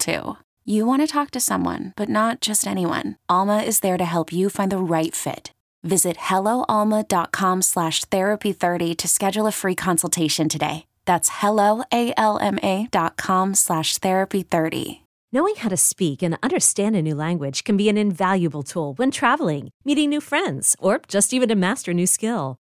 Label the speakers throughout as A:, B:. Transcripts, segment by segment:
A: too. You want to talk to someone, but not just anyone. Alma is there to help you find the right fit. Visit helloalma.com slash therapy30 to schedule a free consultation today. That's helloalma.com slash therapy30.
B: Knowing how to speak and understand a new language can be an invaluable tool when traveling, meeting new friends, or just even to master a new skill.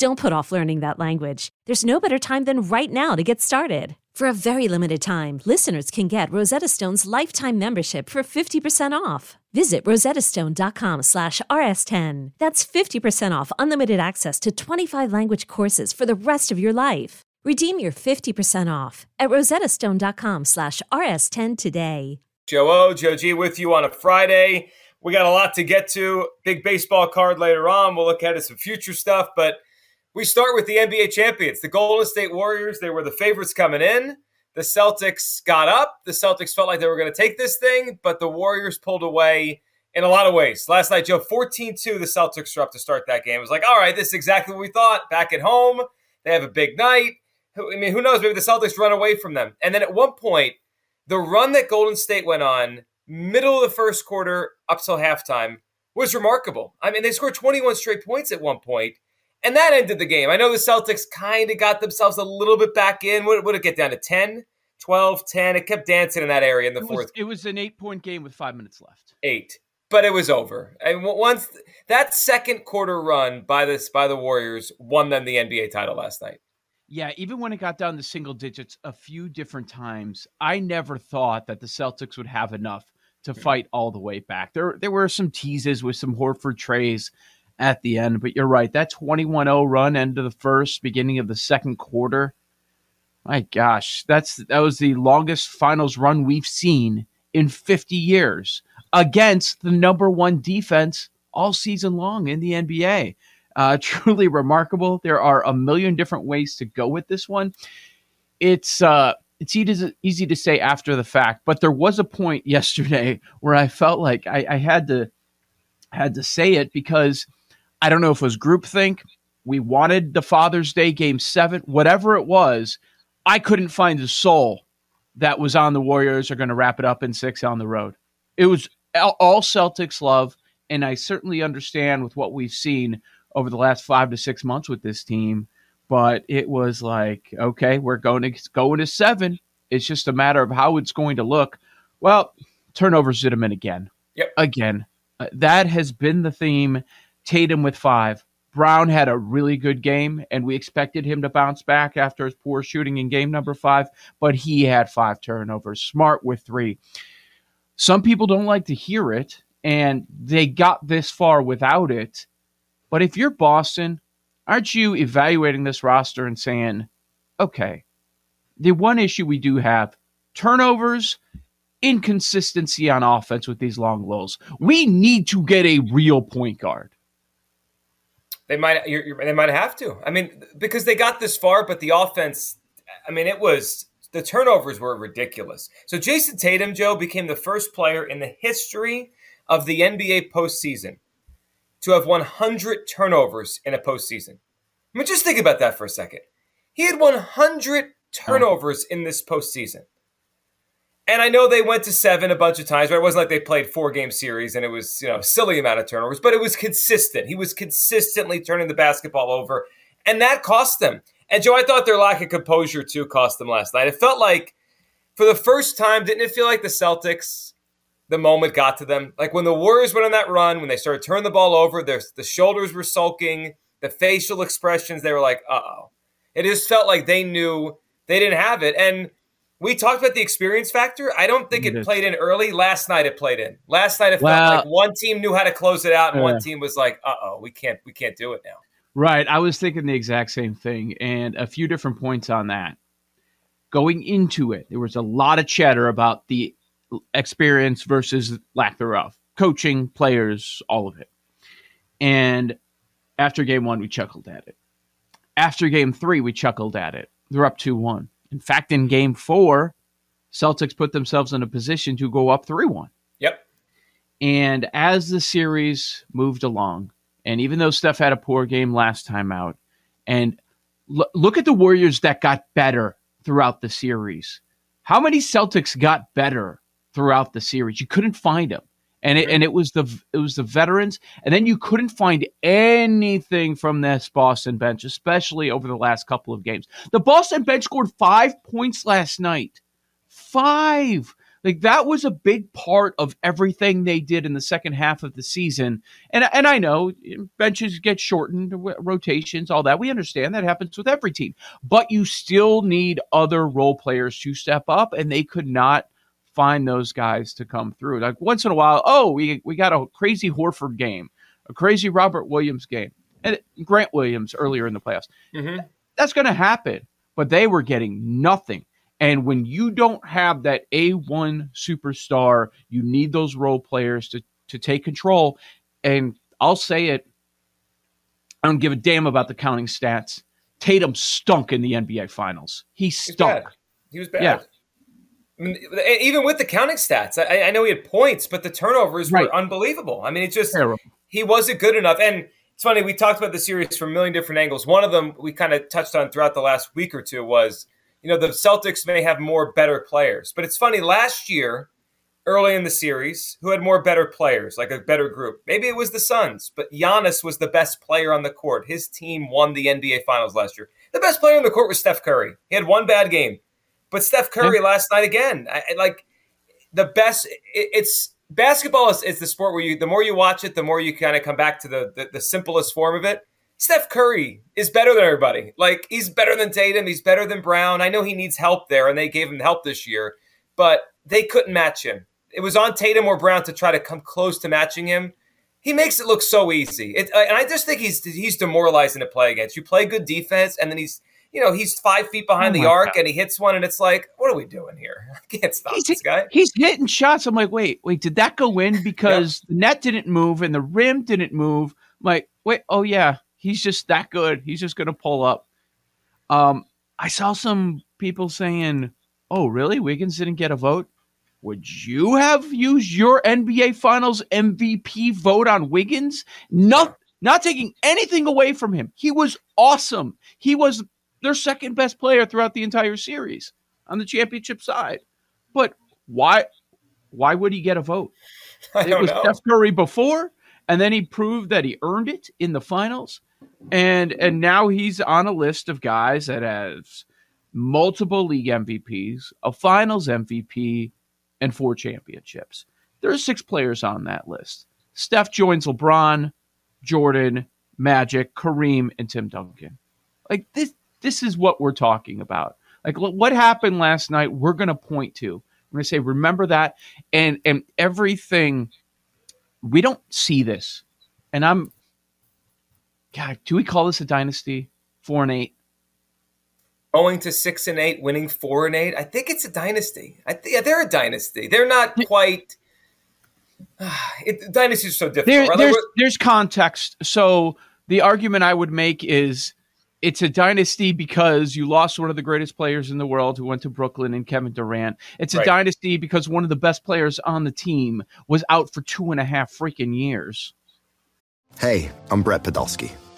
B: Don't put off learning that language. There's no better time than right now to get started. For a very limited time, listeners can get Rosetta Stone's lifetime membership for 50% off. Visit rosettastone.com slash rs10. That's 50% off unlimited access to 25 language courses for the rest of your life. Redeem your 50% off at rosettastone.com slash rs10 today.
C: Joe O, Joe G with you on a Friday. We got a lot to get to. Big baseball card later on. We'll look at some future stuff, but – we start with the NBA champions, the Golden State Warriors. They were the favorites coming in. The Celtics got up. The Celtics felt like they were going to take this thing, but the Warriors pulled away in a lot of ways. Last night, Joe, 14 2, the Celtics were up to start that game. It was like, all right, this is exactly what we thought. Back at home, they have a big night. I mean, who knows? Maybe the Celtics run away from them. And then at one point, the run that Golden State went on, middle of the first quarter up till halftime, was remarkable. I mean, they scored 21 straight points at one point and that ended the game. I know the Celtics kind of got themselves a little bit back in. Would, would it get down to 10, 12, 10? It kept dancing in that area in the
D: it
C: fourth.
D: Was, it was an eight point game with five minutes left.
C: Eight. But it was over. And once that second quarter run by this by the Warriors won them the NBA title last night.
D: Yeah, even when it got down to single digits a few different times, I never thought that the Celtics would have enough to hmm. fight all the way back. There there were some teases with some Horford treys at the end. But you're right. That 21 0 run, end of the first, beginning of the second quarter. My gosh, that's that was the longest finals run we've seen in 50 years against the number one defense all season long in the NBA. Uh, truly remarkable. There are a million different ways to go with this one. It's uh, it's easy, easy to say after the fact, but there was a point yesterday where I felt like I, I had to had to say it because I don't know if it was groupthink. We wanted the Father's Day game seven, whatever it was. I couldn't find a soul that was on the Warriors are going to wrap it up in six on the road. It was all Celtics love, and I certainly understand with what we've seen over the last five to six months with this team. But it was like, okay, we're going to go into seven. It's just a matter of how it's going to look. Well, turnovers did them in again.
C: Yep.
D: Again, uh, that has been the theme Tatum with five. Brown had a really good game, and we expected him to bounce back after his poor shooting in game number five, but he had five turnovers. Smart with three. Some people don't like to hear it, and they got this far without it. But if you're Boston, aren't you evaluating this roster and saying, okay, the one issue we do have turnovers, inconsistency on offense with these long lulls. We need to get a real point guard.
C: They might you're, you're, they might have to. I mean, because they got this far, but the offense. I mean, it was the turnovers were ridiculous. So Jayson Tatum, Joe, became the first player in the history of the NBA postseason to have 100 turnovers in a postseason. I mean, just think about that for a second. He had 100 turnovers in this postseason. And I know they went to seven a bunch of times, but it wasn't like they played four game series and it was, you know, silly amount of turnovers, but it was consistent. He was consistently turning the basketball over, and that cost them. And Joe, I thought their lack of composure too cost them last night. It felt like for the first time, didn't it feel like the Celtics the moment got to them. Like when the Warriors went on that run, when they started turning the ball over, their the shoulders were sulking, the facial expressions, they were like, uh oh. It just felt like they knew they didn't have it. And we talked about the experience factor. I don't think it, played in early. Last night it played in. Last night it felt like one team knew how to close it out, and one team was like, "Uh oh, we can't, we can't do it now."
D: Right. I was thinking the exact same thing, and a few different points on that. Going into it, there was a lot of chatter about the experience versus lack thereof, coaching, players, all of it. And after game one, we chuckled at it. After game three, we chuckled at it. They're up 2 1. In fact, in game four, Celtics put themselves in a position to go up 3 1.
C: Yep.
D: And as the series moved along, and even though Steph had a poor game last time out, and l- look at the Warriors that got better throughout the series. How many Celtics got better throughout the series? You couldn't find them and it and it was the it was the veterans, and then you couldn't find anything from this Boston bench, especially over the last couple of games. The Boston bench scored five points last night, five. Like that was a big part of everything they did in the second half of the season. And and I know benches get shortened, rotations, all that. We understand that happens with every team. But you still need other role players to step up and they could not find those guys to come through. Like once in a while, oh, we we got a crazy Horford game, a crazy Robert Williams game, and Grant Williams earlier in the playoffs. Mm-hmm. That's going to happen, but they were getting nothing. And when you don't have that A1 superstar, you need those role players to to take control. And I'll say it, I don't give a damn about the counting stats. Tatum stunk in the NBA Finals. He stunk.
C: He was bad. Yeah even with the counting stats, I, I, know he had points, but the turnovers right. were unbelievable. I mean, it's just Terrible. he wasn't good enough. And it's funny we talked about the series from a million different angles. One of them we kind of touched on throughout the last week or two was, you know, the Celtics may have more better players, but it's funny last year, early in the series, who had more better players, like a better group. Maybe it was the Suns, but Giannis was the best player on the court. His team won the NBA Finals last year. The best player on the court was Steph Curry. He had one bad game. But Steph Curry yeah. last night again, I, like the best. It, it's basketball is, is, the sport where you the more you watch it, the more you kind of come back to the, the the simplest form of it. Steph Curry is better than everybody. Like he's better than Tatum. He's better than Brown. I know he needs help there, and they gave him help this year, but they couldn't match him. It was on Tatum or Brown to try to come close to matching him. He makes it look so easy. It, uh, and I just think he's he's demoralizing to play against. You play good defense, and then he's you know, he's five feet behind oh the arc God. and he hits one, and it's like, what are we doing here? I can't stop
D: he's,
C: this guy.
D: He's hitting shots. I'm like, wait, wait, did that go in because the net didn't move and the rim didn't move? I'm like, wait, oh yeah, he's just that good. He's just gonna pull up. Um, I saw some people saying, "Oh, really? Wiggins didn't get a vote." Would you have used your NBA Finals MVP vote on Wiggins? Not, not taking anything away from him. He was awesome. He was their second best player throughout the entire series on the championship side. But why why would he get a vote? it was know. Steph Curry before, and then he proved that he earned it in the finals. And and now he's on a list of guys that has multiple league MVPs, a finals MVP, and four championships. There are six players on that list. Steph joins LeBron, Jordan, Magic, Kareem, and Tim Duncan. Like this this is what we're talking about. Like what happened last night, we're going to point to. We're going to say, remember that, and and everything. We don't see this, and I'm. God, do we call this a dynasty? Four and eight.
C: Going to six and eight, winning four and eight. I think it's a dynasty. I th- yeah, they're a dynasty. They're not quite. it, dynasties are so difficult. There,
D: there's, there's context. So the argument I would make is it's a dynasty because you lost one of the greatest players in the world who went to Brooklyn and Kevin Durant. It's a right. dynasty because one of the best players on the team was out for two and a half freaking years.
E: Hey, I'm Brett Podolsky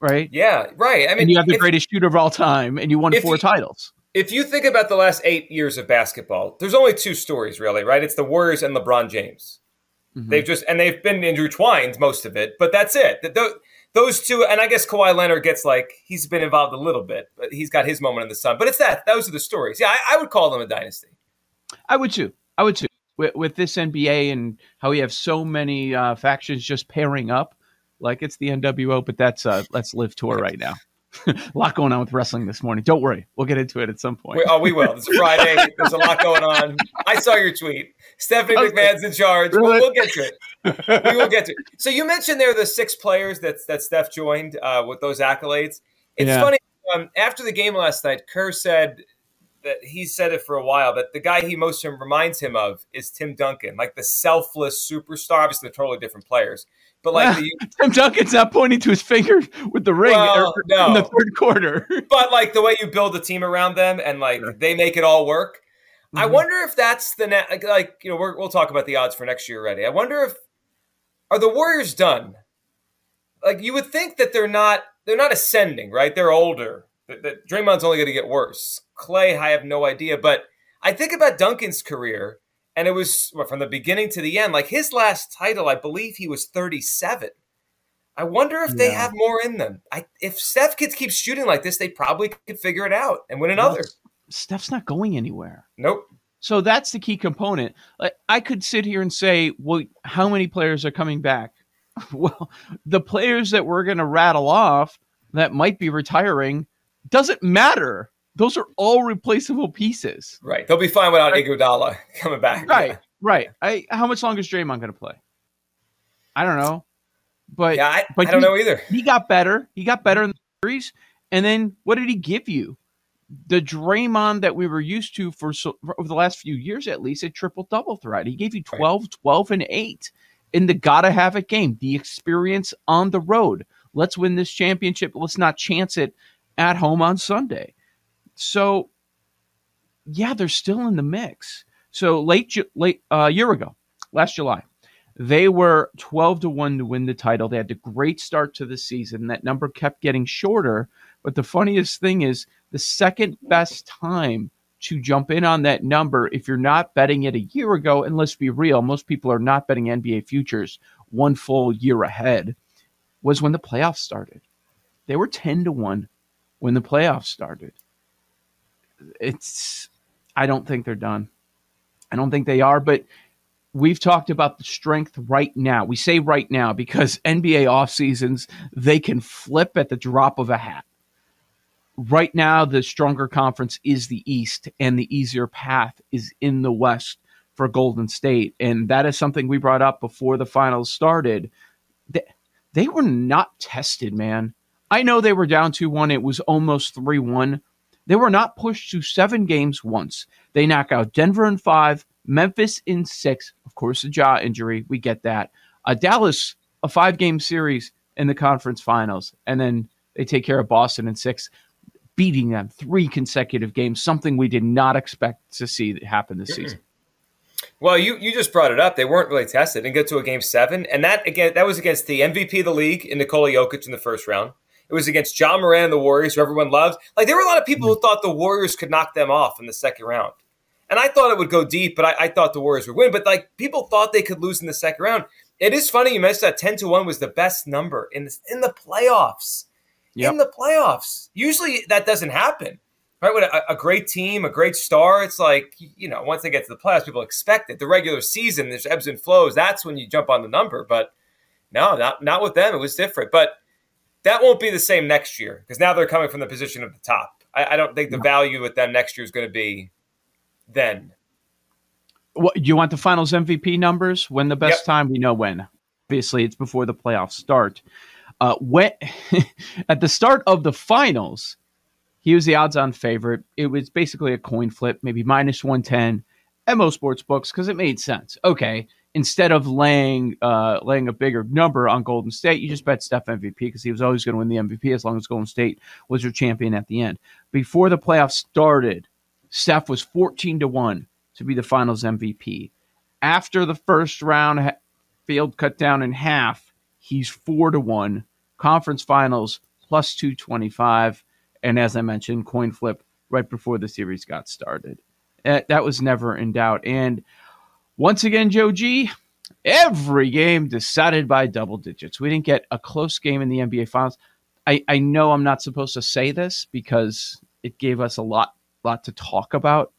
D: Right?
C: Yeah, right. I mean,
D: and you have the greatest shooter of all time, and you won four
C: you,
D: titles.
C: If you think about the last eight years of basketball, there's only two stories, really, right? It's the Warriors and LeBron James. Mm-hmm. They've just, and they've been intertwined most of it, but that's it. Those two, and I guess Kawhi Leonard gets like, he's been involved a little bit, but he's got his moment in the sun. But it's that. Those are the stories. Yeah, I, I would call them a dynasty.
D: I would too. I would too. With, with this NBA and how we have so many uh, factions just pairing up, like it's the NWO, but that's uh, let's live tour right now. a lot going on with wrestling this morning. Don't worry, we'll get into it at some point.
C: We, oh, we will. It's Friday. There's a lot going on. I saw your tweet. Stephanie okay. McMahon's in charge. Really? We'll, we'll, get to it. we will get to it. So you mentioned there are the six players that that Steph joined uh, with those accolades. It's yeah. funny. Um, after the game last night, Kerr said that he said it for a while that the guy he most reminds him of is Tim Duncan, like the selfless superstar. Obviously, they're totally different players, but like the,
D: Tim Duncan's not pointing to his finger with the ring well, no. in the third quarter.
C: but like the way you build a team around them and like sure. they make it all work. Mm-hmm. I wonder if that's the net. Like, like you know, we will talk about the odds for next year already. I wonder if are the Warriors done? Like you would think that they're not. They're not ascending, right? They're older that, that Draymond's only going to get worse. Clay, I have no idea, but I think about Duncan's career, and it was well, from the beginning to the end. Like his last title, I believe he was 37. I wonder if yeah. they have more in them. I, if Steph kids keeps shooting like this, they probably could figure it out and win another. Well,
D: Steph's not going anywhere.
C: Nope.
D: So that's the key component. Like I could sit here and say, well, how many players are coming back? well, the players that we're going to rattle off that might be retiring doesn't matter. Those are all replaceable pieces.
C: Right. They'll be fine without right. Iguodala coming back.
D: Right. Yeah. Right. I, how much longer is Draymond going to play? I don't know. But
C: yeah, I,
D: but
C: I don't
D: he,
C: know either.
D: He got better. He got better in the series. And then what did he give you? The Draymond that we were used to for, so, for over the last few years, at least, a triple double threat. He gave you 12, right. 12, and 8 in the gotta have it game, the experience on the road. Let's win this championship. Let's not chance it at home on Sunday. So, yeah, they're still in the mix. So late, late a uh, year ago, last July, they were 12 to 1 to win the title. They had a great start to the season. That number kept getting shorter. But the funniest thing is the second best time to jump in on that number, if you're not betting it a year ago, and let's be real, most people are not betting NBA futures one full year ahead, was when the playoffs started. They were 10 to 1 when the playoffs started. It's I don't think they're done. I don't think they are, but we've talked about the strength right now. We say right now because NBA off seasons they can flip at the drop of a hat. Right now, the stronger conference is the East, and the easier path is in the West for Golden State. And that is something we brought up before the finals started. They, they were not tested, man. I know they were down 2 1. It was almost 3 1. They were not pushed to seven games once. They knock out Denver in five, Memphis in six. Of course, the jaw injury. We get that. Uh, Dallas, a five game series in the conference finals. And then they take care of Boston in six, beating them three consecutive games, something we did not expect to see happen this season.
C: Well, you you just brought it up. They weren't really tested and get to a game seven, and that again that was against the MVP of the league in Nikola Jokic in the first round. It was against Ja Morant and the Warriors, who everyone loves. Like there were a lot of people who mm-hmm. thought the Warriors could knock them off in the second round. And I thought it would go deep, but I, I thought the Warriors would win. But like people thought they could lose in the second round. It is funny you mentioned that 10 to 1 was the best number in the, in the playoffs. Yep. In the playoffs. Usually that doesn't happen. Right? With a, a, great team, a great star, it's like, you know, once they get to the playoffs, people expect it. The regular season, there's ebbs and flows. That's when you jump on the number. But no, not not with them. It was different. But that won't be the same next year because now they're coming from the position of the top. I, I don't think the value with them next year is going to be then.
D: What, do you want the finals MVP numbers? When the best
C: Yep.
D: time? We know when. Obviously, it's before the playoffs start. Uh, when at the start of the finals, he was the odds-on favorite. It was basically a coin flip, maybe minus one ten at most sports books because it made sense. Okay, instead of laying uh, laying a bigger number on Golden State, you just bet Steph MVP because he was always going to win the MVP as long as Golden State was your champion at the end. Before the playoffs started, Steph was fourteen to one to be the Finals MVP. After the first round field cut down in half, he's four to one. Conference Finals plus two twenty five, and as I mentioned, coin flip right before the series got started. That was never in doubt. And once again, Joe G, every game decided by double digits. We didn't get a close game in the NBA Finals. I, I know I'm not supposed to say this because it gave us a lot lot to talk about.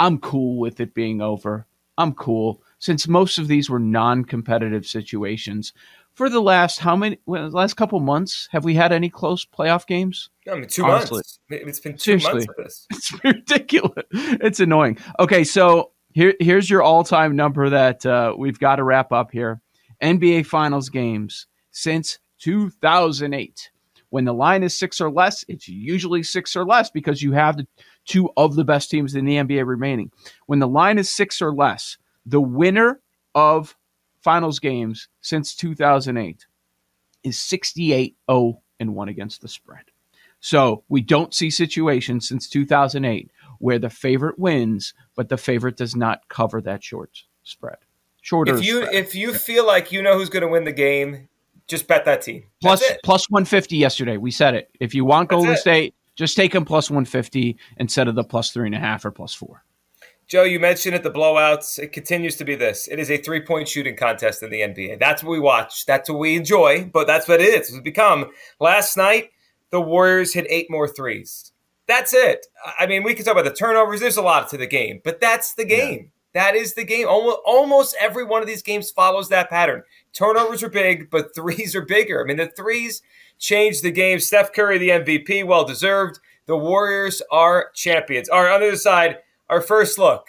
D: I'm cool with it being over. I'm cool since most of these were non-competitive situations. For the last how many well, last couple months have we had any close playoff games?
C: I mean, two
D: Honestly.
C: months. It's been two
D: Seriously.
C: months of this.
D: It's ridiculous. It's annoying. Okay, so here here's your all-time number that uh, we've got to wrap up here. NBA Finals games since 2008. When the line is six or less, it's usually six or less because you have the two of the best teams in the NBA remaining. When the line is six or less, the winner of finals games since 2008 is 68 0 and 1 against the spread. So we don't see situations since 2008 where the favorite wins, but the favorite does not cover that short spread. Shorter
C: If you
D: spread.
C: if you feel like you know who's going to win the game, just bet that team.
D: plus plus 150 yesterday. We said it. If you want
C: That's
D: Golden
C: it.
D: State, just take them plus 150 instead of the plus three and a half or plus four.
C: Joe, you mentioned it, the blowouts. It continues to be this. It is a three point shooting contest in the NBA. That's what we watch. That's what we enjoy, but that's what it is. It's become. Last night, the Warriors hit eight more threes. That's it. I mean, we can talk about the turnovers. There's a lot to the game, but that's the game. That is the game. Almost, almost every one of these games follows that pattern. Turnovers are big, but threes are bigger. I mean, the threes changed the game. Steph Curry, the MVP, well deserved. The Warriors are champions. All right, on the other side, our first look.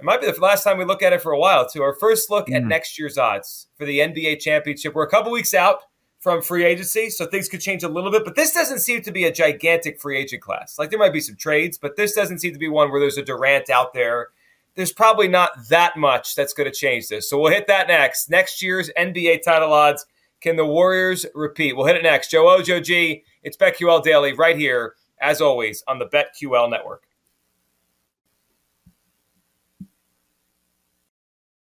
C: It might be the last time we look at it for a while, too. Our first look at
D: Mhm.
C: next year's odds for the NBA championship. We're a couple weeks out from free agency, so things could change a little bit. But this doesn't seem to be a gigantic free agent class. Like there might be some trades, but this doesn't seem to be one where there's a Durant out there. There's probably not that much that's going to change this. So we'll hit that next. Next year's NBA title odds. Can the Warriors repeat? We'll hit it next. Joe O, Joe G. It's BetQL Daily right here, as always, on the BetQL network.